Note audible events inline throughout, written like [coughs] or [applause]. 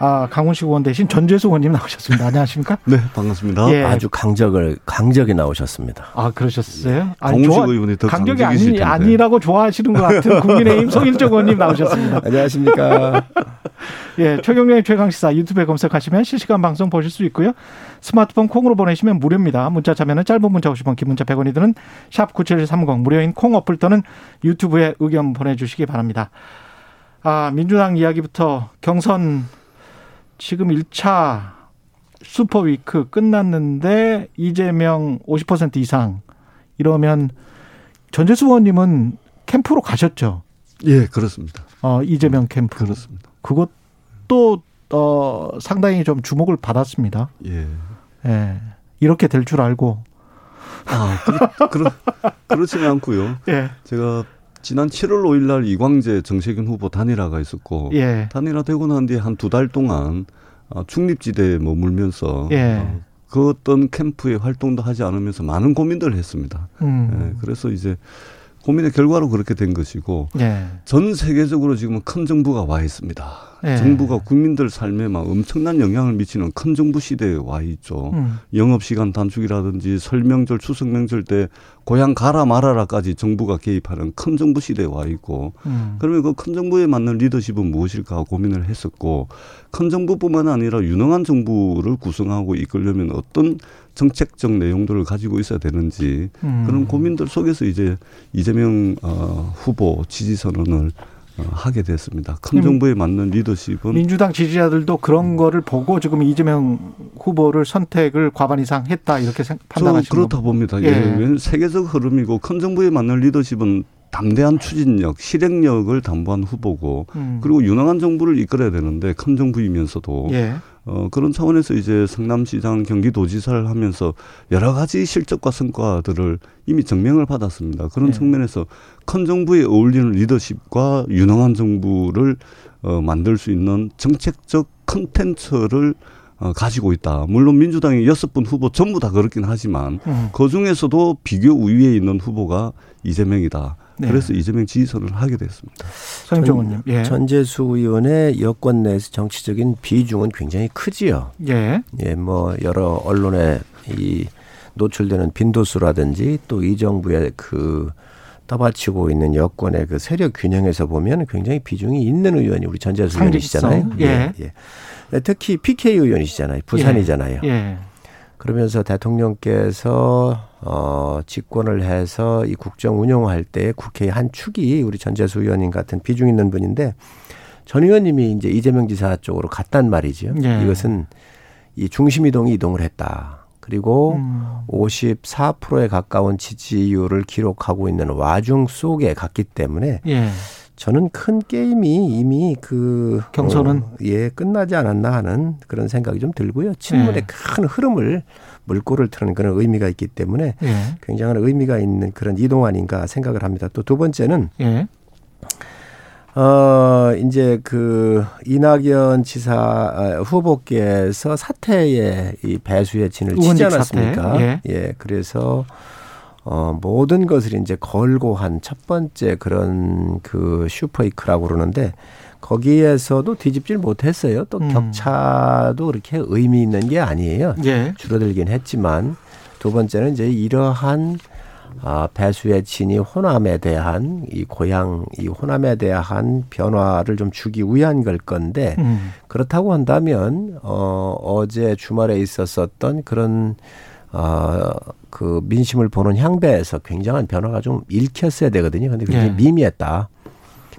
아, 강훈식 의원 대신 전재수 의원님 나오셨습니다. 안녕하십니까? [laughs] 네, 반갑습니다. 예. 아주 강적을 강적이 나오셨습니다. 아, 그러셨어요? 아니, 강훈식 좋아, 의원이 더 강적이 아니, 아니라고 좋아하시는 것 같은 [laughs] 국민의힘 성일종 의원님 나오셨습니다. [laughs] 안녕하십니까? 예, 최경영의 최강시사 유튜브에 검색하시면 실시간 방송 보실 수 있고요. 스마트폰 콩으로 보내시면 무료입니다. 문자 참여는 짧은 문자 50원, 긴 문자 100원이 드는 샵 9730 무료인 콩 어플 또는 유튜브에 의견 보내주시기 바랍니다. 아, 민주당 이야기부터 경선 지금 1차 슈퍼위크 끝났는데 이재명 50% 이상 이러면 전재수 의원님은 캠프로 가셨죠? 예, 그렇습니다. 어, 이재명 캠프. 그렇습니다. 그것도 어, 상당히 좀 주목을 받았습니다. 예. 예. 이렇게 될 줄 알고. 아, 그렇, 그렇, 그렇지는 않고요. [laughs] 예. 제가 지난 7월 5일 날 이광재 정세균 후보 단일화가 있었고 예. 단일화 되고 난 뒤에 한 두 달 동안 어, 중립지대에 머물면서 예. 어, 그 어떤 캠프의 활동도 하지 않으면서 많은 고민들을 했습니다. 음. 예, 그래서 이제 고민의 결과로 그렇게 된 것이고 예. 전 세계적으로 지금 큰 정부가 와 있습니다. 예. 정부가 국민들 삶에 막 엄청난 영향을 미치는 큰 정부 시대에 와 있죠. 음. 영업 시간 단축이라든지 설명절, 추석 명절 때 고향 가라 말아라까지 정부가 개입하는 큰 정부 시대에 와 있고 음. 그러면 그 큰 정부에 맞는 리더십은 무엇일까 고민을 했었고 큰 정부뿐만 아니라 유능한 정부를 구성하고 이끌려면 어떤 정책적 내용들을 가지고 있어야 되는지 음. 그런 고민들 속에서 이제 이재명 어, 후보 지지 선언을 어, 하게 됐습니다. 큰 정부에 맞는 리더십은 민주당 지지자들도 그런 거를 보고 지금 이재명 후보를 선택을 과반 이상 했다 이렇게 판단하시는 그렇다 봅니다. 예. 예. 세계적 흐름이고 큰 정부에 맞는 리더십은 담대한 추진력, 실행력을 담보한 후보고 음. 그리고 유능한 정부를 이끌어야 되는데 큰 정부이면서도 예. 어, 그런 차원에서 이제 성남시장 경기도지사를 하면서 여러 가지 실적과 성과들을 이미 증명을 받았습니다. 그런 네. 측면에서 큰 정부에 어울리는 리더십과 유능한 정부를 어, 만들 수 있는 정책적 컨텐츠를 어, 가지고 있다. 물론 민주당의 여섯 분 후보 전부 다 그렇긴 하지만 음. 그 중에서도 비교 우위에 있는 후보가 이재명이다. 네. 그래서 이재명 지지선을 하게 됐습니다. 서영정원님. 예. 전재수 의원의 여권 내에서 정치적인 비중은 굉장히 크지요. 예. 예, 뭐 여러 언론에 이 노출되는 빈도수라든지 또 이 정부의 그 떠받치고 있는 여권의 그 세력 균형에서 보면 굉장히 비중이 있는 의원이 우리 전재수 의원이시잖아요. 예. 예. 예. 특히 PK 의원이시잖아요. 부산이잖아요. 예. 예. 그러면서 대통령께서 어 집권을 해서 이 국정 운영할 때 국회의 한 축이 우리 전재수 의원님 같은 비중 있는 분인데 전 의원님이 이제 이재명 지사 쪽으로 갔단 말이죠. 네. 이것은 이 중심 이동이 이동을 했다. 그리고 음. 54%에 가까운 지지율을 기록하고 있는 와중 속에 갔기 때문에 예. 저는 큰 게임이 이미 그 경선은 어, 예 끝나지 않았나 하는 그런 생각이 좀 들고요. 친문의 예. 큰 흐름을 물꼬를 트는 그런 의미가 있기 때문에 예. 굉장한 의미가 있는 그런 이동 아닌가 생각을 합니다. 또 두 번째는 예. 어 이제 그 이낙연 지사 아, 후보께서 사퇴의 이 배수의 진을 치지 않았습니까? 예. 예. 그래서 어, 모든 것을 이제 걸고 한 첫 번째 그런 그 슈퍼이크라고 그러는데 거기에서도 뒤집질 못했어요. 또 음. 격차도 그렇게 의미 있는 게 아니에요. 예. 줄어들긴 했지만 두 번째는 이제 이러한 아, 배수의 진이 호남에 대한 이 고향 이 호남에 대한 변화를 좀 주기 위한 걸 건데 음. 그렇다고 한다면 어 어제 주말에 있었었던 그런 어, 그 민심을 보는 향배에서 굉장한 변화가 좀 읽혔어야 되거든요. 근데 굉장히 네. 미미했다.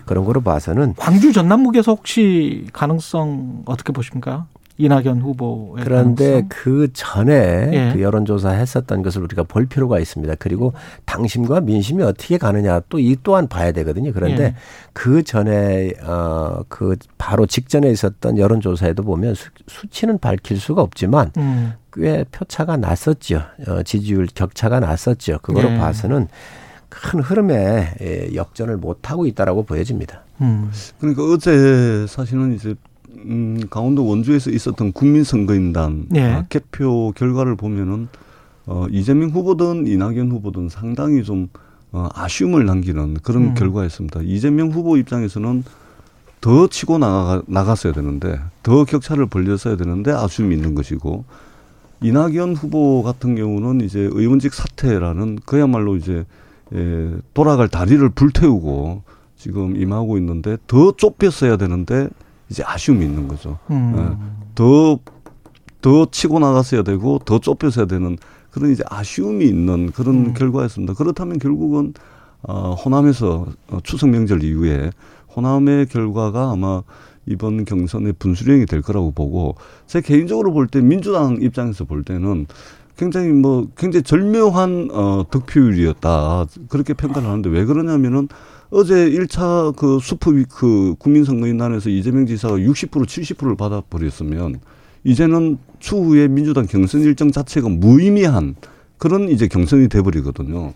그런 거로 봐서는 광주 전남북에서 혹시 가능성 어떻게 보십니까? 이낙연 후보의 그런데 가능성? 그 전에 예. 그 여론조사 했었던 것을 우리가 볼 필요가 있습니다. 그리고 당심과 민심이 어떻게 가느냐 또 이 또한 봐야 되거든요. 그런데 예. 그 전에 어그 바로 직전에 있었던 여론조사에도 보면 수, 수치는 밝힐 수가 없지만 음. 꽤 표차가 났었죠. 어, 지지율 격차가 났었죠. 그거로 예. 봐서는 큰 흐름에 예, 역전을 못 하고 있다라고 보여집니다. 음. 그러니까 어제 사실은 이제 음, 강원도 원주에서 있었던 국민선거인단 예. 아, 개표 결과를 보면은 어, 이재명 후보든 이낙연 후보든 상당히 좀 어, 아쉬움을 남기는 그런 음. 결과였습니다. 이재명 후보 입장에서는 더 치고 나가, 나갔어야 되는데 더 격차를 벌렸어야 되는데 아쉬움이 있는 것이고 이낙연 후보 같은 경우는 이제 의원직 사퇴라는 그야말로 이제 예, 돌아갈 다리를 불태우고 지금 임하고 있는데 더 좁혔어야 되는데 이제 아쉬움이 있는 거죠. 음. 예, 더, 더 치고 나갔어야 되고 더 좁혔어야 되는 그런 이제 아쉬움이 있는 그런 음. 결과였습니다. 그렇다면 결국은 어, 호남에서 어, 추석 명절 이후에 호남의 결과가 아마 이번 경선의 분수령이 될 거라고 보고 제 개인적으로 볼 때 민주당 입장에서 볼 때는 굉장히 뭐 굉장히 절묘한 어 득표율이었다 그렇게 평가를 하는데 왜 그러냐면은 어제 1차 그 수프 그 국민선거인단에서 이재명 지사가 60% 70%를 받아버렸으면 이제는 추후에 민주당 경선 일정 자체가 무의미한 그런 이제 경선이 돼버리거든요.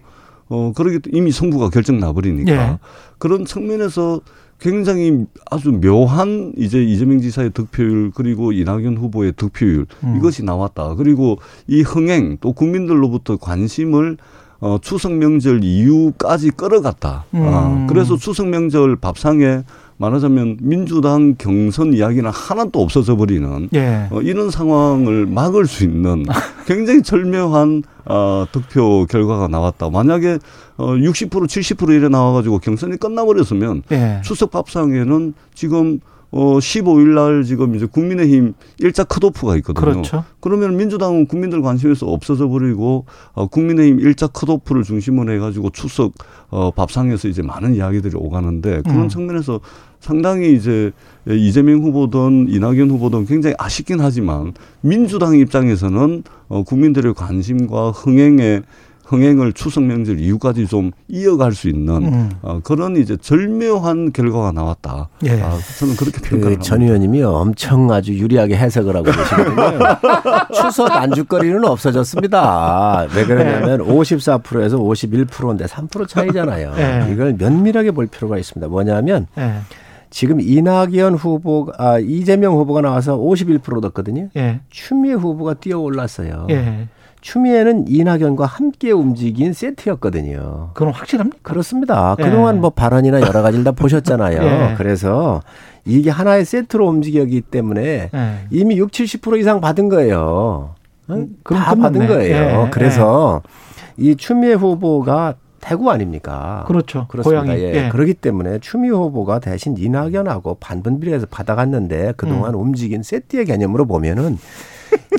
어, 그러기 이미 성부가 결정 나버리니까. 예. 그런 측면에서 굉장히 아주 묘한 이제 이재명 지사의 득표율 그리고 이낙연 후보의 득표율 음. 이것이 나왔다. 그리고 이 흥행 또 국민들로부터 관심을 어, 추석 명절 이후까지 끌어갔다. 음. 아, 그래서 추석 명절 밥상에 말하자면 민주당 경선 이야기는 하나도 없어져 버리는 예. 어, 이런 상황을 막을 수 있는 [laughs] 굉장히 절묘한 어, 득표 결과가 나왔다. 만약에 어, 60% 70% 이래 나와가지고 경선이 끝나버렸으면 예. 추석 밥상에는 지금 어 15일 날 지금 이제 국민의힘 일자 컷오프가 있거든요. 그렇죠. 그러면 민주당은 국민들 관심에서 없어져 버리고 어 국민의힘 일자 컷오프를 중심으로 해 가지고 추석 어 밥상에서 이제 많은 이야기들이 오가는데 그런 음. 측면에서 상당히 이제 이재명 후보든 이낙연 후보든 굉장히 아쉽긴 하지만 민주당 입장에서는 어 국민들의 관심과 흥행에 흥행을 추석 명절 이후까지 좀 이어갈 수 있는 음. 어, 그런 이제 절묘한 결과가 나왔다. 예. 아, 저는 그렇게 그 평가를 전 의원님이 엄청 아주 유리하게 해석을 하고 계시거든요. [laughs] 추석 안주거리는 없어졌습니다. 왜 그러냐면 네. 54%에서 51%인데 3% 차이잖아요. 네. 이걸 면밀하게 볼 필요가 있습니다. 뭐냐면 네. 지금 이낙연 후보, 아, 이재명 후보가 나와서 51% 얻었거든요. 예. 추미애 후보가 뛰어 올랐어요. 예. 추미애는 이낙연과 함께 움직인 세트였거든요. 그럼 확실합니까? 그렇습니다. 예. 그동안 뭐 발언이나 여러 가지를 다 [laughs] 보셨잖아요. 예. 그래서 이게 하나의 세트로 움직였기 때문에 예. 이미 6, 70% 이상 받은 거예요. 음, 다 받은 거예요. 예. 그래서 이 추미애 후보가 대구 아닙니까? 그렇죠. 그렇습니다. 고향이. 예. 예. 그렇기 때문에 추미 후보가 대신 이낙연하고 반분 비례해서 받아갔는데 그동안 음. 움직인 세트의 개념으로 보면은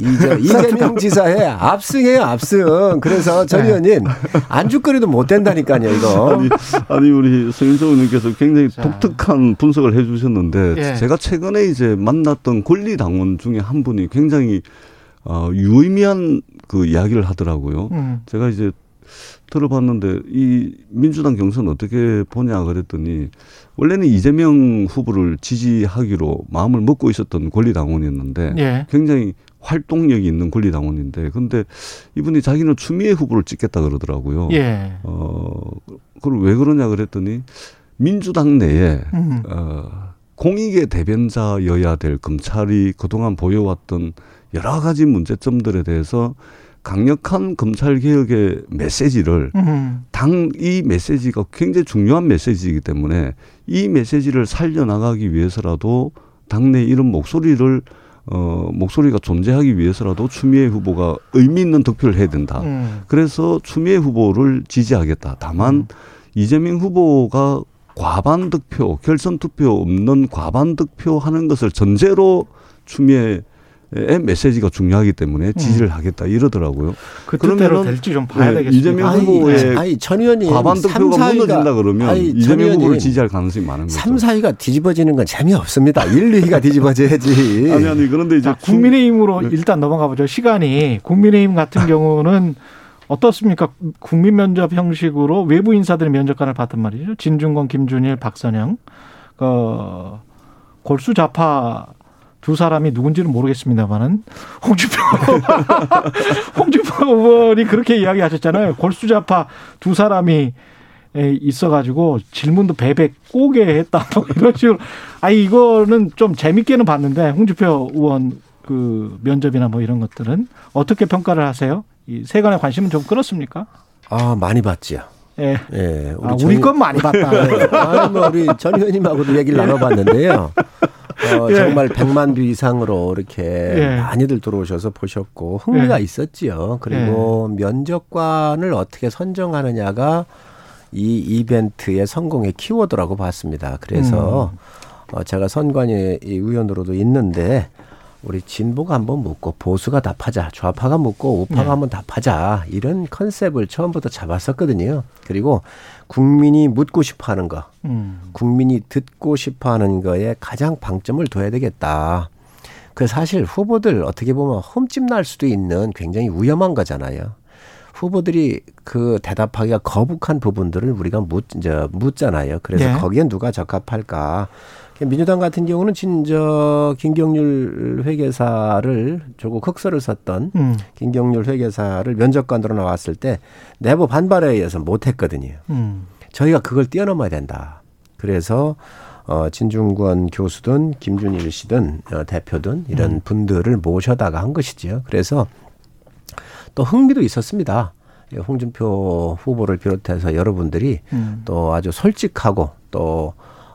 이제 이재명 지사의 압승이에요, 압승. 그래서 전 네. 의원님 안주거리도 못 된다니까요, 이거. 아니, 아니 우리 서윤정 의원님께서 굉장히 자. 독특한 분석을 해 주셨는데 예. 제가 최근에 이제 만났던 권리당원 중에 한 분이 굉장히 어, 유의미한 그 이야기를 하더라고요. 음. 제가 이제 들어봤는데 이 민주당 경선 어떻게 보냐 그랬더니 원래는 이재명 후보를 지지하기로 마음을 먹고 있었던 권리당원이었는데 예. 굉장히 활동력이 있는 권리당원인데 근데 이분이 자기는 추미애 후보를 찍겠다 그러더라고요. 예. 어 그걸 왜 그러냐 그랬더니 민주당 내에 음. 어 공익의 대변자여야 될 검찰이 그동안 보여왔던 여러 가지 문제점들에 대해서 강력한 검찰 개혁의 메시지를 음. 당이 메시지가 굉장히 중요한 메시지이기 때문에 이 메시지를 살려 나가기 위해서라도 당내 이런 목소리를 어, 목소리가 존재하기 위해서라도 추미애 후보가 의미 있는 득표를 해야 된다. 음. 그래서 추미애 후보를 지지하겠다. 다만 음. 이재명 후보가 과반 득표, 결선 투표 없는 과반 득표 하는 것을 전제로 추미애 의 메시지가 중요하기 때문에 지지를 음. 하겠다 이러더라고요. 그 뜻대로 될지 좀 봐야 네, 되겠습니다. 이재명 후보의 아니, 전 의원님 과반 득표가 무너진다 그러면 아니, 이재명 후보를 지지할 가능성이 많은 거죠. 3, 4위가 뒤집어지는 건 재미없습니다. 1, 2위가 뒤집어져야지. [laughs] 아니 아니 그런데 이제 자, 국민의힘으로 네. 일단 넘어가 보죠. 시간이 국민의힘 같은 [laughs] 경우는 어떻습니까? 국민 면접 형식으로 외부 인사들의 면접관을 받단 말이죠. 진중권, 김준일, 박선영, 그 골수 좌파 두 사람이 누군지는 모르겠습니다만은 홍준표 [laughs] 홍준표 의원이 그렇게 이야기하셨잖아요. 골수자파 두 사람이 있어가지고 질문도 베베 꼬게 했다 뭐 이런 식으로 아니 이거는 좀 재밌게는 봤는데 홍준표 의원 그 면접이나 뭐 이런 것들은 어떻게 평가를 하세요? 이 세간의 관심은 좀 끌었습니까? 아 많이 봤지요. 예. 예. 우리, 아, 우리 건 많이 봤다. 네. [laughs] 아니, 뭐 우리 전 의원님하고도 얘기를 나눠봤는데요. 어, 예. 정말 100만 뷰 이상으로 이렇게 예. 많이들 들어오셔서 보셨고 흥미가 예. 있었지요. 그리고 예. 면접관을 어떻게 선정하느냐가 이 이벤트의 성공의 키워드라고 봤습니다. 그래서 음. 어, 제가 선관위 의원으로도 있는데 우리 진보가 한번 묻고 보수가 답하자, 좌파가 묻고 우파가 네. 한번 답하자 이런 컨셉을 처음부터 잡았었거든요. 그리고 국민이 묻고 싶어하는 거, 음. 국민이 듣고 싶어하는 거에 가장 방점을 둬야 되겠다. 그 사실 후보들 어떻게 보면 흠집 날 수도 있는 굉장히 위험한 거잖아요. 후보들이 그 대답하기가 거북한 부분들을 우리가 묻, 이제 묻잖아요. 그래서 네. 거기에 누가 적합할까? 민주당 같은 경우는 진저 김경률 회계사를 조국 흑서를 썼던 음. 김경률 회계사를 면접관으로 나왔을 때 내부 반발에 의해서 못했거든요. 음. 저희가 그걸 뛰어넘어야 된다. 그래서 어, 진중권 교수든 김준일 씨든 어, 대표든 이런 음. 분들을 모셔다가 한 것이지요. 그래서 또 흥미도 있었습니다. 홍준표 후보를 비롯해서 여러분들이 음. 또 아주 솔직하고 또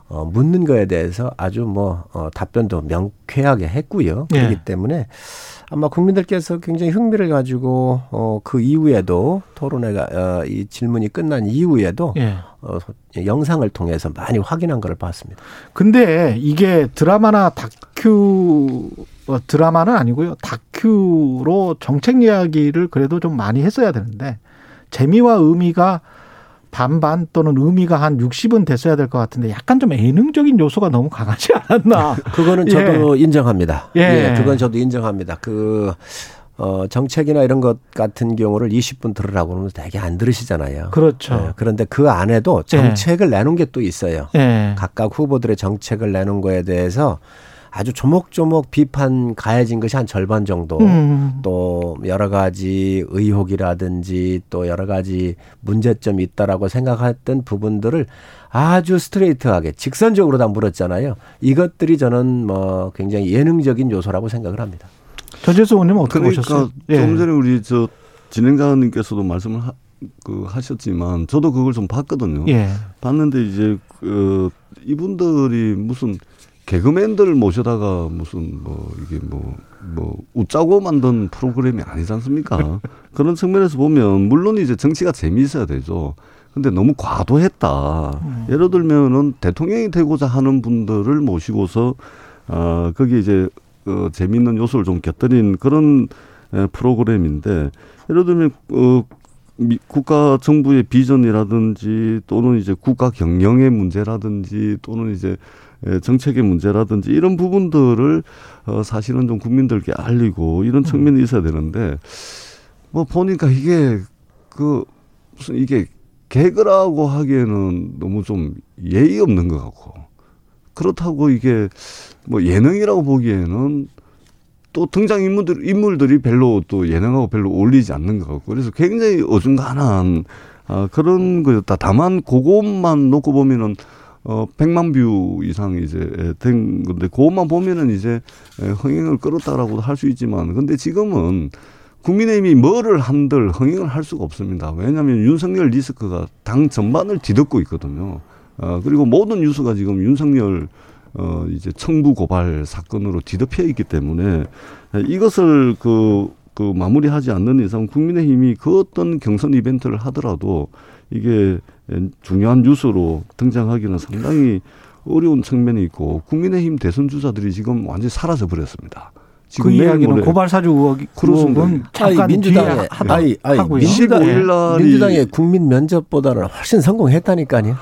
어, 묻는 거에 대해서 아주 뭐 어, 답변도 명쾌하게 했고요. 예. 그렇기 때문에 아마 국민들께서 굉장히 흥미를 가지고 어, 그 이후에도 토론회가 어, 이 질문이 끝난 이후에도 예. 어, 영상을 통해서 많이 확인한 것을 봤습니다. 근데 이게 드라마나 다큐 어, 드라마는 아니고요. 다큐로 정책 이야기를 그래도 좀 많이 했어야 되는데 재미와 의미가 반반 또는 의미가 한 60은 됐어야 될 것 같은데 약간 좀 예능적인 요소가 너무 강하지 않았나. 그거는 저도 예. 인정합니다. 예. 예. 그건 저도 인정합니다. 그, 어, 정책이나 이런 것 같은 경우를 20분 들으라고 하면 되게 안 들으시잖아요. 그렇죠. 예. 그런데 그 안에도 정책을 예. 내놓은 게 또 있어요. 예. 각각 후보들의 정책을 내놓은 거에 대해서 아주 조목조목 비판 가해진 것이 한 절반 정도 음. 또 여러 가지 의혹이라든지 또 여러 가지 문제점이 있다라고 생각했던 부분들을 아주 스트레이트하게 직선적으로 다 물었잖아요. 이것들이 저는 뭐 굉장히 예능적인 요소라고 생각을 합니다. 전재수 의원님 어떻게 그러니까 보셨어요? 예. 조금 전에 우리 저 진행자님께서도 말씀을 하, 그 하셨지만 저도 그걸 좀 봤거든요. 예. 봤는데 이제 그 이분들이 무슨 개그맨들을 모셔다가 무슨 뭐 이게 뭐, 뭐 웃자고 만든 프로그램이 아니지 않습니까? [laughs] 그런 측면에서 보면 물론 이제 정치가 재미있어야 되죠. 근데 너무 과도했다. 음. 예를 들면은 대통령이 되고자 하는 분들을 모시고서 어 거기 이제 어 재미있는 요소를 좀 곁들인 그런 에, 프로그램인데 예를 들면 어 국가 정부의 비전이라든지 또는 이제 국가 경영의 문제라든지 또는 이제 예, 정책의 문제라든지 이런 부분들을 어 사실은 좀 국민들께 알리고 이런 측면이 있어야 되는데 뭐 보니까 이게 그 무슨 이게 개그라고 하기에는 너무 좀 예의 없는 것 같고 그렇다고 이게 뭐 예능이라고 보기에는 또 등장 인물들 인물들이 별로 또 예능하고 별로 어울리지 않는 것 같고 그래서 굉장히 어중간한 아, 그런 거였다. 다만 그것만 놓고 보면은 어, 100만 뷰 이상 이제 된 건데, 그것만 보면은 이제 흥행을 끌었다라고도 할 수 있지만, 근데 지금은 국민의힘이 뭐를 한들 흥행을 할 수가 없습니다. 왜냐하면 윤석열 리스크가 당 전반을 뒤덮고 있거든요. 어, 그리고 모든 뉴스가 지금 윤석열 어, 이제 청부 고발 사건으로 뒤덮여 있기 때문에 이것을 그, 그 마무리하지 않는 이상 국민의힘이 그 어떤 경선 이벤트를 하더라도 이게 중요한 뉴스로 등장하기는 상당히 어려운 측면이 있고 국민의힘 대선 주자들이 지금 완전히 사라져 버렸습니다. 지금 그 이야기는 고발 사주 의혹, 잠깐 아니, 민주당의 아니, 아니, 민주당, 민주당의 국민 면접보다는 훨씬 성공했다니까요.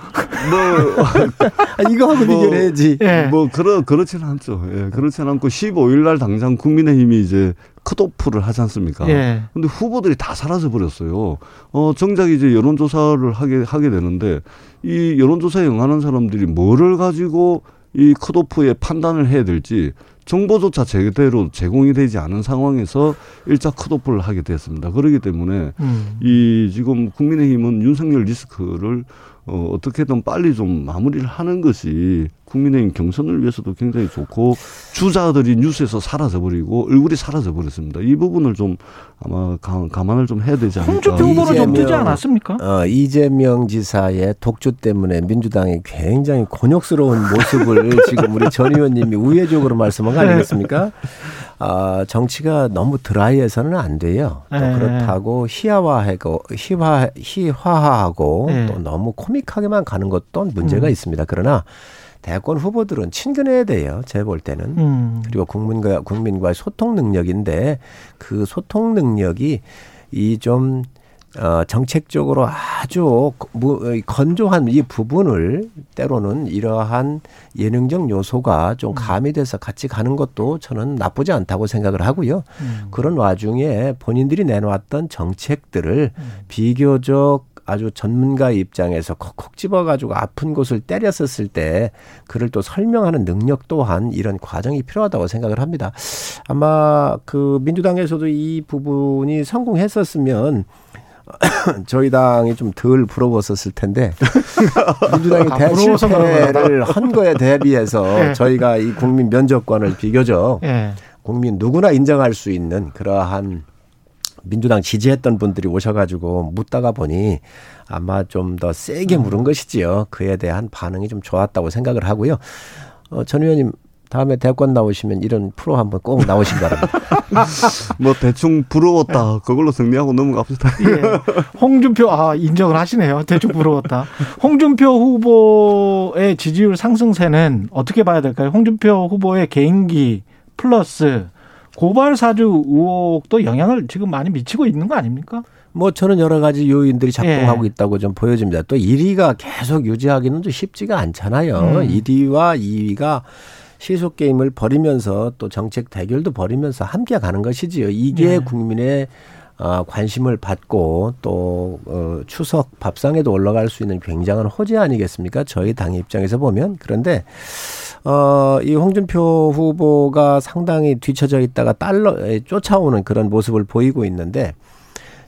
뭐 [laughs] 아, 이거 하고 뭐, 비교해야지. 예. 뭐 그러 그렇지는 않죠. 예, 그렇지는 않고 15일 날 당장 국민의힘이 이제 컷오프를 하지 않습니까? 예. 근데 후보들이 다 사라져 버렸어요. 어, 정작 이제 여론조사를 하게 하게 되는데 이 여론조사에 응하는 사람들이 뭐를 가지고 이 컷오프에 판단을 해야 될지 정보조차 제대로 제공이 되지 않은 상황에서 일자 컷오프를 하게 됐습니다. 그렇기 때문에 음. 이 지금 국민의힘은 윤석열 리스크를 어, 어떻게든 빨리 좀 마무리를 하는 것이 국민의힘 경선을 위해서도 굉장히 좋고 주자들이 뉴스에서 사라져버리고 얼굴이 사라져버렸습니다. 이 부분을 좀 아마 가, 감안을 좀 해야 되지 않을까. 홍준표 후보는 좀 뜨지 않았습니까? 어, 이재명 지사의 독주 때문에 민주당이 굉장히 곤욕스러운 모습을 [laughs] 지금 우리 전 의원님이 우회적으로 말씀한 거 아니겠습니까? 아, 정치가 너무 드라이해서는 안 돼요. 또 네. 그렇다고 희화화하고 희화 희화화하고 네. 또 너무 코믹하게만 가는 것도 문제가 음. 있습니다. 그러나 대권 후보들은 친근해야 돼요. 제 볼 때는. 음. 그리고 국민과 국민과의 소통 능력인데 그 소통 능력이 이좀 어, 정책적으로 아주 건조한 이 부분을 때로는 이러한 예능적 요소가 좀 음. 가미돼서 같이 가는 것도 저는 나쁘지 않다고 생각을 하고요. 음. 그런 와중에 본인들이 내놓았던 정책들을 음. 비교적 아주 전문가 입장에서 콕콕 집어가지고 아픈 곳을 때렸었을 때 그를 또 설명하는 능력 또한 이런 과정이 필요하다고 생각을 합니다. 아마 그 민주당에서도 이 부분이 성공했었으면 [coughs] 저희 당이 좀 덜 부러웠었을 텐데 [laughs] 민주당이 아, 대실패를 한 거에 대비해서 네. [laughs] 저희가 이 국민 면접관을 비교적 네. 국민 누구나 인정할 수 있는 그러한 민주당 지지했던 분들이 오셔가지고 묻다가 보니 아마 좀 더 세게 물은 것이지요. 그에 대한 반응이 좀 좋았다고 생각을 하고요. 어, 전 의원님 다음에 대권 나오시면 이런 프로 한번 꼭 나오시기 바랍니다. [laughs] 뭐 대충 부러웠다. 그걸로 정리하고 넘어갑시다. 예. 홍준표 아 인정을 하시네요. 대충 부러웠다. 홍준표 후보의 지지율 상승세는 어떻게 봐야 될까요? 홍준표 후보의 개인기 플러스 고발 사주 의혹도 영향을 지금 많이 미치고 있는 거 아닙니까? 뭐 저는 여러 가지 요인들이 작동하고 예. 있다고 좀 보여집니다. 또 1위가 계속 유지하기는 좀 쉽지가 않잖아요. 음. 1위와 2위가 시속 게임을 벌이면서 또 정책 대결도 벌이면서 함께 가는 것이지요. 이게 네. 국민의 어, 관심을 받고 또 어, 추석 밥상에도 올라갈 수 있는 굉장한 호재 아니겠습니까? 저희 당 입장에서 보면 그런데 어, 이 홍준표 후보가 상당히 뒤처져 있다가 달러 쫓아오는 그런 모습을 보이고 있는데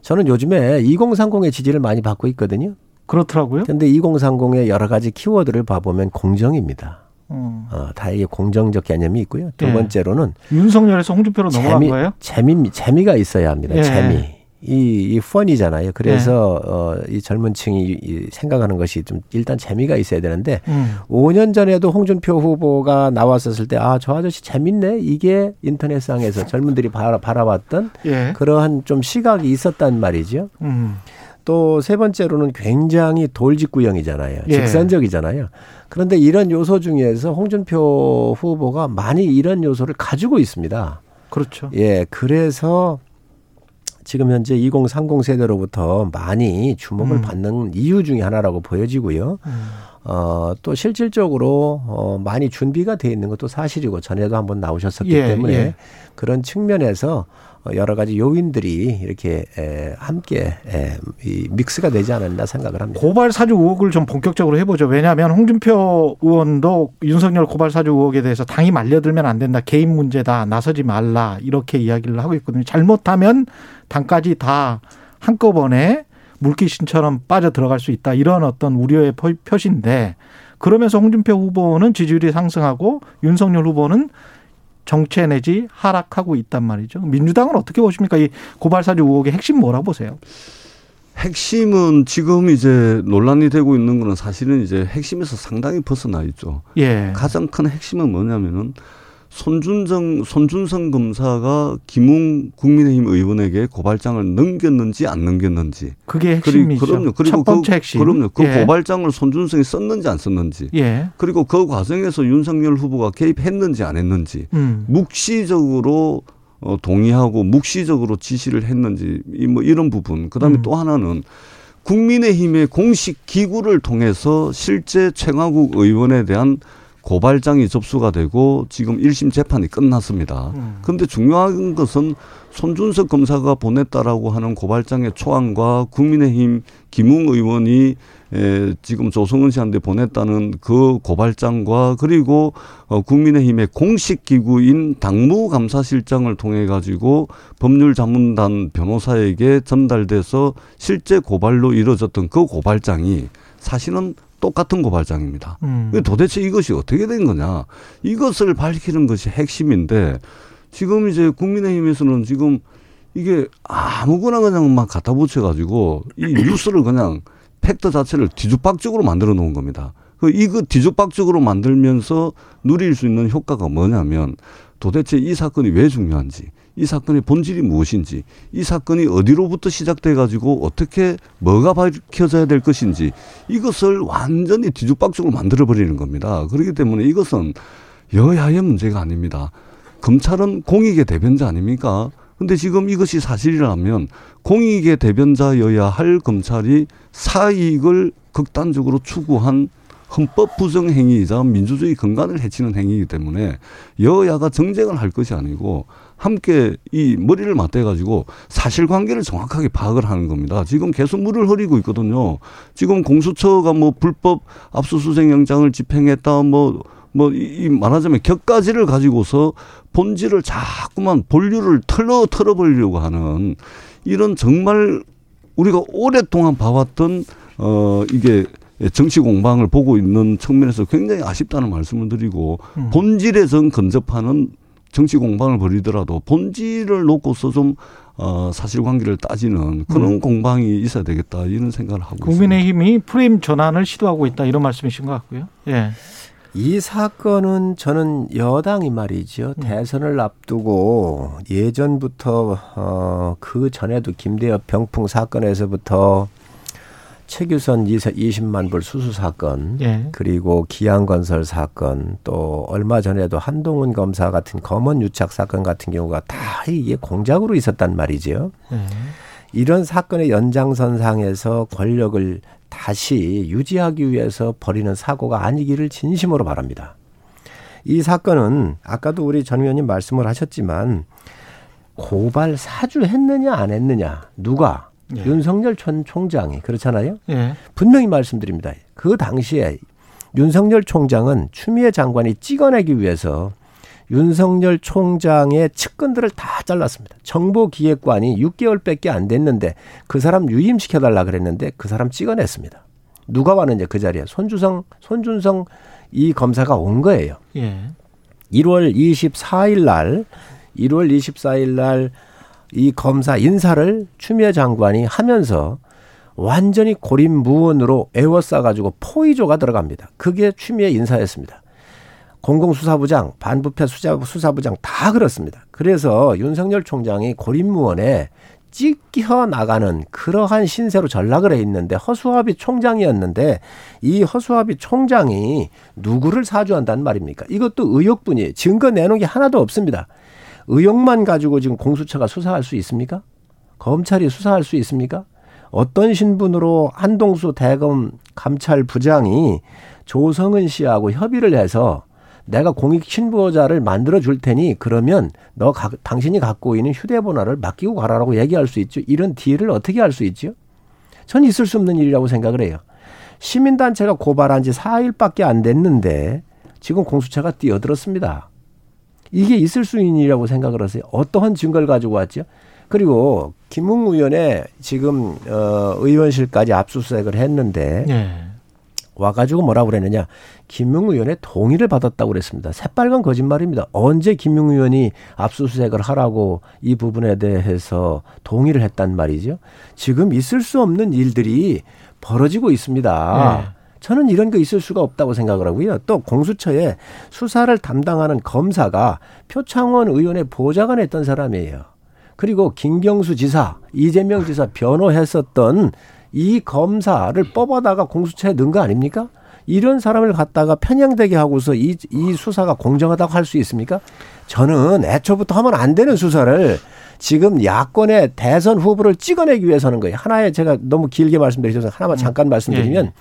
저는 요즘에 2030의 지지를 많이 받고 있거든요. 그렇더라고요. 근데 2030의 여러 가지 키워드를 봐보면 공정입니다. 음. 어, 다 이게 공정적 개념이 있고요. 두 예. 번째로는 윤석열에서 홍준표로 넘어간 재미, 거예요? 재미 재미가 있어야 합니다. 예. 재미. 이, 이 펀이잖아요. 그래서 네. 어, 이 젊은 층이 이 생각하는 것이 좀 일단 재미가 있어야 되는데 음. 5년 전에도 홍준표 후보가 나왔었을 때 아, 저 아저씨 재밌네. 이게 인터넷상에서 젊은들이 바라, 바라봤던 예. 그러한 좀 시각이 있었단 말이죠. 음. 또 세 번째로는 굉장히 돌직구형이잖아요. 예. 직선적이잖아요. 그런데 이런 요소 중에서 홍준표 후보가 많이 이런 요소를 가지고 있습니다. 그렇죠. 예, 그래서 지금 현재 2030 세대로부터 많이 주목을 음. 받는 이유 중의 하나라고 보여지고요. 음. 어, 또 실질적으로 어, 많이 준비가 돼 있는 것도 사실이고 전에도 한번 나오셨었기 예, 때문에 예. 그런 측면에서 어, 여러 가지 요인들이 이렇게 에, 함께 에, 이 믹스가 되지 않았나 생각을 합니다. 고발 사주 의혹을 좀 본격적으로 해보죠. 왜냐하면 홍준표 의원도 윤석열 고발 사주 의혹에 대해서 당이 말려들면 안 된다. 개인 문제다. 나서지 말라. 이렇게 이야기를 하고 있거든요. 잘못하면 당까지 다 한꺼번에 물귀신처럼 빠져 들어갈 수 있다. 이런 어떤 우려의 표시인데 그러면서 홍준표 후보는 지지율이 상승하고 윤석열 후보는 정체 내지 하락하고 있단 말이죠. 민주당은 어떻게 보십니까? 이 고발사주 의혹의 핵심 뭐라고 보세요? 핵심은 지금 이제 논란이 되고 있는 거는 사실은 이제 핵심에서 상당히 벗어나 있죠. 예. 가장 큰 핵심은 뭐냐면은 손준성 손준성 검사가 김웅 국민의힘 의원에게 고발장을 넘겼는지 안 넘겼는지 그게 핵심이죠. 그럼요. 그리고 첫 번째 그, 핵심. 그럼요. 그 예. 고발장을 손준성이 썼는지 안 썼는지. 예. 그리고 그 과정에서 윤석열 후보가 개입했는지 안 했는지 음. 묵시적으로 어, 동의하고 묵시적으로 지시를 했는지 뭐 이런 부분. 그다음에 음. 또 하나는 국민의힘의 공식 기구를 통해서 실제 최강욱 의원에 대한 고발장이 접수가 되고 지금 1심 재판이 끝났습니다. 그런데 음. 중요한 것은 손준석 검사가 보냈다라고 하는 고발장의 초안과 국민의힘 김웅 의원이 에, 지금 조성은 씨한테 보냈다는 그 고발장과 그리고 어, 국민의힘의 공식 기구인 당무감사실장을 통해 가지고 법률자문단 변호사에게 전달돼서 실제 고발로 이루어졌던 그 고발장이 사실은 똑같은 고발장입니다. 음. 도대체 이것이 어떻게 된 거냐? 이것을 밝히는 것이 핵심인데 지금 이제 국민의힘에서는 지금 이게 아무거나 그냥 막 갖다 붙여가지고 이 [clears throat] 뉴스를 그냥 팩트 자체를 뒤죽박죽으로 만들어 놓은 겁니다. 그 이거 뒤죽박죽으로 만들면서 누릴 수 있는 효과가 뭐냐면 도대체 이 사건이 왜 중요한지 이 사건의 본질이 무엇인지 이 사건이 어디로부터 시작돼 가지고 어떻게 뭐가 밝혀져야 될 것인지 이것을 완전히 뒤죽박죽으로 만들어 버리는 겁니다. 그렇기 때문에 이것은 여야의 문제가 아닙니다. 검찰은 공익의 대변자 아닙니까? 근데 지금 이것이 사실이라면 공익의 대변자여야 할 검찰이 사익을 극단적으로 추구한 헌법 부정 행위이자 민주주의 근간을 해치는 행위이기 때문에 여야가 정쟁을 할 것이 아니고 함께 이 머리를 맞대 가지고 사실관계를 정확하게 파악을 하는 겁니다. 지금 계속 물을 흐리고 있거든요. 지금 공수처가 뭐 불법 압수수색 영장을 집행했다 뭐 뭐이 말하자면 격가지를 가지고서 본질을 자꾸만 본류를 털어 털어버리려고 하는 이런 정말 우리가 오랫동안 봐왔던 어 이게 정치 공방을 보고 있는 측면에서 굉장히 아쉽다는 말씀을 드리고 음. 본질에선 근접하는 정치 공방을 벌이더라도 본질을 놓고서 좀 어, 사실관계를 따지는 그런 음. 공방이 있어야 되겠다 이런 생각을 하고 국민의힘이 있습니다. 프레임 전환을 시도하고 있다 이런 말씀이신 것 같고요. 예. 이 사건은 저는 여당이 말이죠. 음. 대선을 앞두고 예전부터 어, 그 전에도 김대엽 병풍 사건에서부터 최규선 20만 불 수수 사건, 예. 그리고 기양건설 사건, 또 얼마 전에도 한동훈 검사 같은 검언 유착 사건 같은 경우가 다 이게 공작으로 있었단 말이죠. 예. 이런 사건의 연장선상에서 권력을 다시 유지하기 위해서 벌이는 사고가 아니기를 진심으로 바랍니다. 이 사건은 아까도 우리 전 의원님 말씀을 하셨지만 고발 사주했느냐 안 했느냐 누가 예. 윤석열 전 총장이 그렇잖아요. 예. 분명히 말씀드립니다. 그 당시에 윤석열 총장은 추미애 장관이 찍어내기 위해서 윤석열 총장의 측근들을 다 잘랐습니다. 정보기획관이 6개월밖에 안 됐는데 그 사람 유임시켜달라 그랬는데 그 사람 찍어냈습니다. 누가 왔느냐 그 자리에 손주성 손준성 이 검사가 온 거예요. 예. 1월 24일 날 1월 24일 날 이 검사 인사를 추미애 장관이 하면서 완전히 고립무원으로 애워싸가지고 포위조가 들어갑니다. 그게 추미애 인사였습니다. 공공수사부장, 반부패 수사부장 다 그렇습니다. 그래서 윤석열 총장이 고립무원에 찍혀 나가는 그러한 신세로 전락을 해 있는데 허수아비 총장이었는데 이 허수아비 총장이 누구를 사주한다는 말입니까? 이것도 의혹뿐이에요. 증거 내놓은 게 하나도 없습니다. 의혹만 가지고 지금 공수처가 수사할 수 있습니까? 검찰이 수사할 수 있습니까? 어떤 신분으로 한동수 대검 감찰부장이 조성은 씨하고 협의를 해서 내가 공익 신고자를 만들어 줄 테니 그러면 너 가, 당신이 갖고 있는 휴대번호를 맡기고 가라라고 얘기할 수 있죠. 이런 딜을 어떻게 할 수 있죠? 전 있을 수 없는 일이라고 생각을 해요. 시민단체가 고발한 지 4일밖에 안 됐는데 지금 공수처가 뛰어들었습니다. 이게 있을 수 일이라고 생각을 하세요. 어떠한 증거를 가지고 왔죠? 그리고 김웅 의원의 지금 어 의원실까지 압수수색을 했는데 네. 와가지고 뭐라고 그랬느냐 김웅 의원의 동의를 받았다고 그랬습니다. 새빨간 거짓말입니다. 언제 김웅 의원이 압수수색을 하라고 이 부분에 대해서 동의를 했단 말이죠. 지금 있을 수 없는 일들이 벌어지고 있습니다. 네. 저는 이런 거 있을 수가 없다고 생각을 하고요. 또 공수처에 수사를 담당하는 검사가 표창원 의원의 보좌관 했던 사람이에요. 그리고 김경수 지사, 이재명 지사 변호했었던 이 검사를 뽑아다가 공수처에 넣은 거 아닙니까? 이런 사람을 갖다가 편향되게 하고서 이, 이 수사가 공정하다고 할 수 있습니까? 저는 애초부터 하면 안 되는 수사를 지금 야권의 대선 후보를 찍어내기 위해서 하는 거예요. 하나에 제가 너무 길게 말씀드리셔서 하나만 잠깐 말씀드리면 예.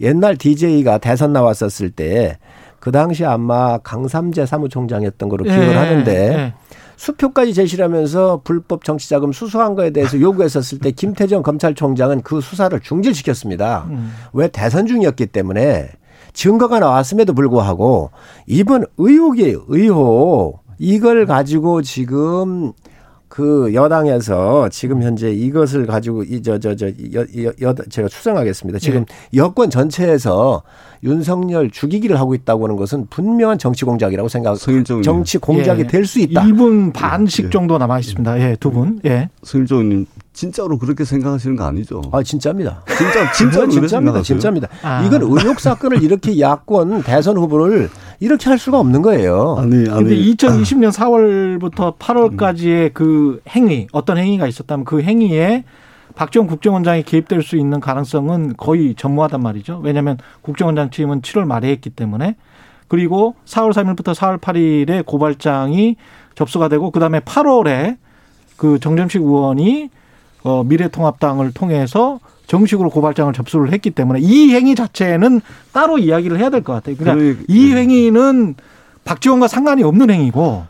예. 옛날 DJ가 대선 나왔었을 때 그 당시 아마 강삼재 사무총장이었던 걸로 기억을 예, 하는데 예. 수표까지 제시하면서 불법 정치자금 수수한 거에 대해서 요구했었을 때 김태정 검찰총장은 그 수사를 중지시켰습니다. 음. 왜 대선 중이었기 때문에 증거가 나왔음에도 불구하고 이번 의혹이에요. 의혹. 이걸 가지고 지금 그 여당에서 지금 현재 이것을 가지고 이 저 저 저 여 제가 추정하겠습니다. 지금 네. 여권 전체에서 윤석열 죽이기를 하고 있다고 하는 것은 분명한 정치 공작이라고 생각. 정치 공작이 예. 될수 있다. 1분 반씩 예. 정도 남아 있습니다. 예, 두 분. 예. 성일정님 진짜로 그렇게 생각하시는 거 아니죠? 아 진짜입니다. 진짜 진짜 진짜입니다. 진짜입니다. 아. 이건 의혹 사건을 이렇게 야권 대선 후보를 이렇게 할 수가 없는 거예요. 아니 아니. 근데 2020년 4월부터 8월까지의 그 행위 어떤 행위가 있었다면 그 행위에 박지원 국정원장이 개입될 수 있는 가능성은 거의 전무하단 말이죠. 왜냐하면 국정원장 취임은 7월 말에 했기 때문에 그리고 4월 3일부터 4월 8일에 고발장이 접수가 되고 그다음에 8월에 그 정점식 의원이 어 미래통합당을 통해서 정식으로 고발장을 접수를 했기 때문에 이 행위 자체는 따로 이야기를 해야 될 것 같아요. 그러니까 이 네. 행위는 박지원과 상관이 없는 행위고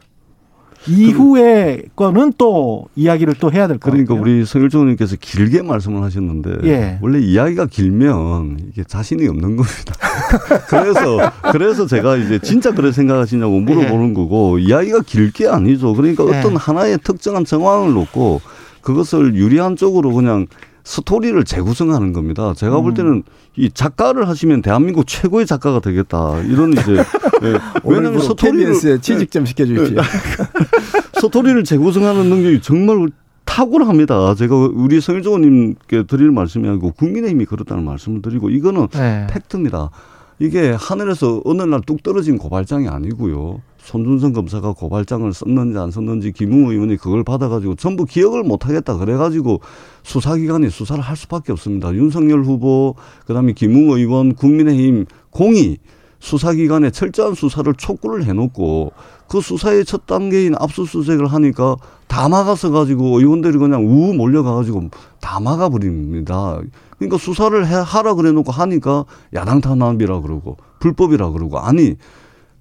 이후에 거는 또 이야기를 또 해야 될것 그러니까 같아요. 우리 성일종 의원님께서 길게 말씀을 하셨는데 예. 원래 이야기가 길면 이게 자신이 없는 겁니다. [laughs] 그래서 그래서 제가 이제 진짜 그래 생각하시냐고 물어보는 예. 거고 이야기가 길게 아니죠. 그러니까 예. 어떤 하나의 특정한 정황을 놓고 그것을 유리한 쪽으로 그냥 스토리를 재구성하는 겁니다. 제가 볼 음. 때는 이 작가를 하시면 대한민국 최고의 작가가 되겠다. 이런 이제 [laughs] 네. 왜냐하면 스토리를 취직 좀 시켜주십시오. [laughs] 스토리를 재구성하는 능력이 정말 탁월합니다. 제가 우리 성일조님께 드릴 말씀이 아니고 국민의힘이 그렇다는 말씀을 드리고 이거는 네. 팩트입니다. 이게 하늘에서 어느 날 뚝 떨어진 고발장이 아니고요. 손준성 검사가 고발장을 썼는지 안 썼는지 김웅 의원이 그걸 받아가지고 전부 기억을 못하겠다 그래가지고 수사기관이 수사를 할 수밖에 없습니다. 윤석열 후보 그다음에 김웅 의원 국민의힘 공이 수사기관에 철저한 수사를 촉구를 해놓고 그 수사의 첫 단계인 압수수색을 하니까 다 막아서 가지고 의원들이 그냥 우 몰려가가지고 다 막아버립니다. 그러니까 수사를 해, 하라 그래놓고 하니까 야당 탄압이라 그러고 불법이라 그러고 아니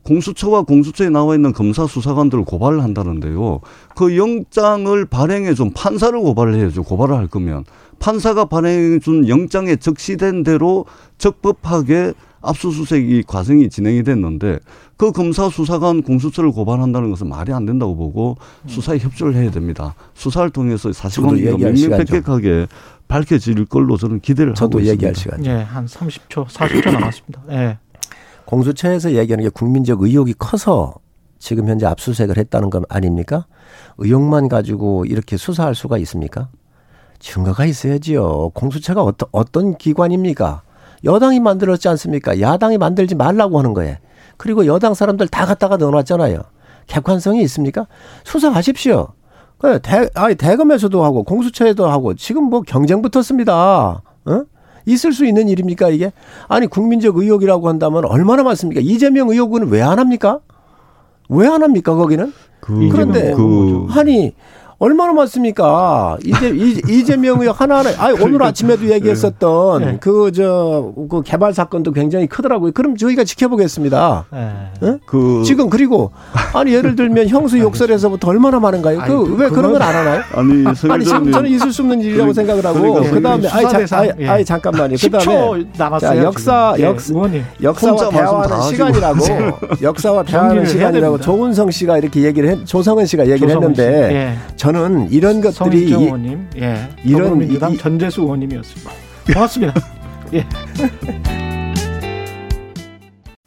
공수처와 공수처에 나와 있는 검사 수사관들을 고발을 한다는데요. 그 영장을 발행해 준 판사를 고발을 해야죠. 고발을 할 거면 판사가 발행해 준 영장에 적시된 대로 적법하게 압수수색 이 과정이 진행이 됐는데 그 검사 수사관 공수처를 고발한다는 것은 말이 안 된다고 보고 수사에 협조를 해야 됩니다. 수사를 통해서 사실관계가 명명백백하게 밝혀질 걸로 저는 기대를 저도 하고 있습니다. 얘기할 시간. 예, 한 30초, 40초 남았습니다. 예. 공수처에서 얘기하는 게 국민적 의혹이 커서 지금 현재 압수수색을 했다는 건 아닙니까? 의혹만 가지고 이렇게 수사할 수가 있습니까? 증거가 있어야지요. 공수처가 어떤 어떤 기관입니까? 여당이 만들었지 않습니까? 야당이 만들지 말라고 하는 거예요. 그리고 여당 사람들 다 갖다가 넣어놨잖아요. 객관성이 있습니까? 수사하십시오. 그 대, 아니 대검에서도 하고 공수처에도 하고 지금 뭐 경쟁 붙었습니다. 어? 있을 수 있는 일입니까 이게? 아니 국민적 의혹이라고 한다면 얼마나 많습니까? 이재명 의혹은 왜 안 합니까? 왜 안 합니까 거기는? 그, 그런데 그, 아니 얼마나 많습니까? 이재 이재명의 하나하나 아 오늘 그러니까. 아침에도 얘기했었던 네. 그 저 그 개발 사건도 굉장히 크더라고요. 그럼 저희가 지켜보겠습니다. 네. 네? 그 지금 그리고 아니 예를 들면 형수 [laughs] 욕설에서부터 얼마나 많은가요? 그왜 그, 그런 건 안 하나요? [laughs] 아니, 아니 지금 저는 있을 수 없는 일이라고 그러니까, 생각을 하고 그 다음에 아니, 자, 아니, 예. 아니 잠깐만요. 그 다음에 자, 역사 역, 예, [laughs] 역사와 대화하는 시간이라고 역사와 대화하는 시간이라고 조은성 씨가 이렇게 얘기를 했, 조성은 씨가 얘기를 했는데 예. 저는 이런 것들이 의원님, 예, 이런 민주당 전재수 의원님이었습니다. 고맙습니다. [laughs] 예.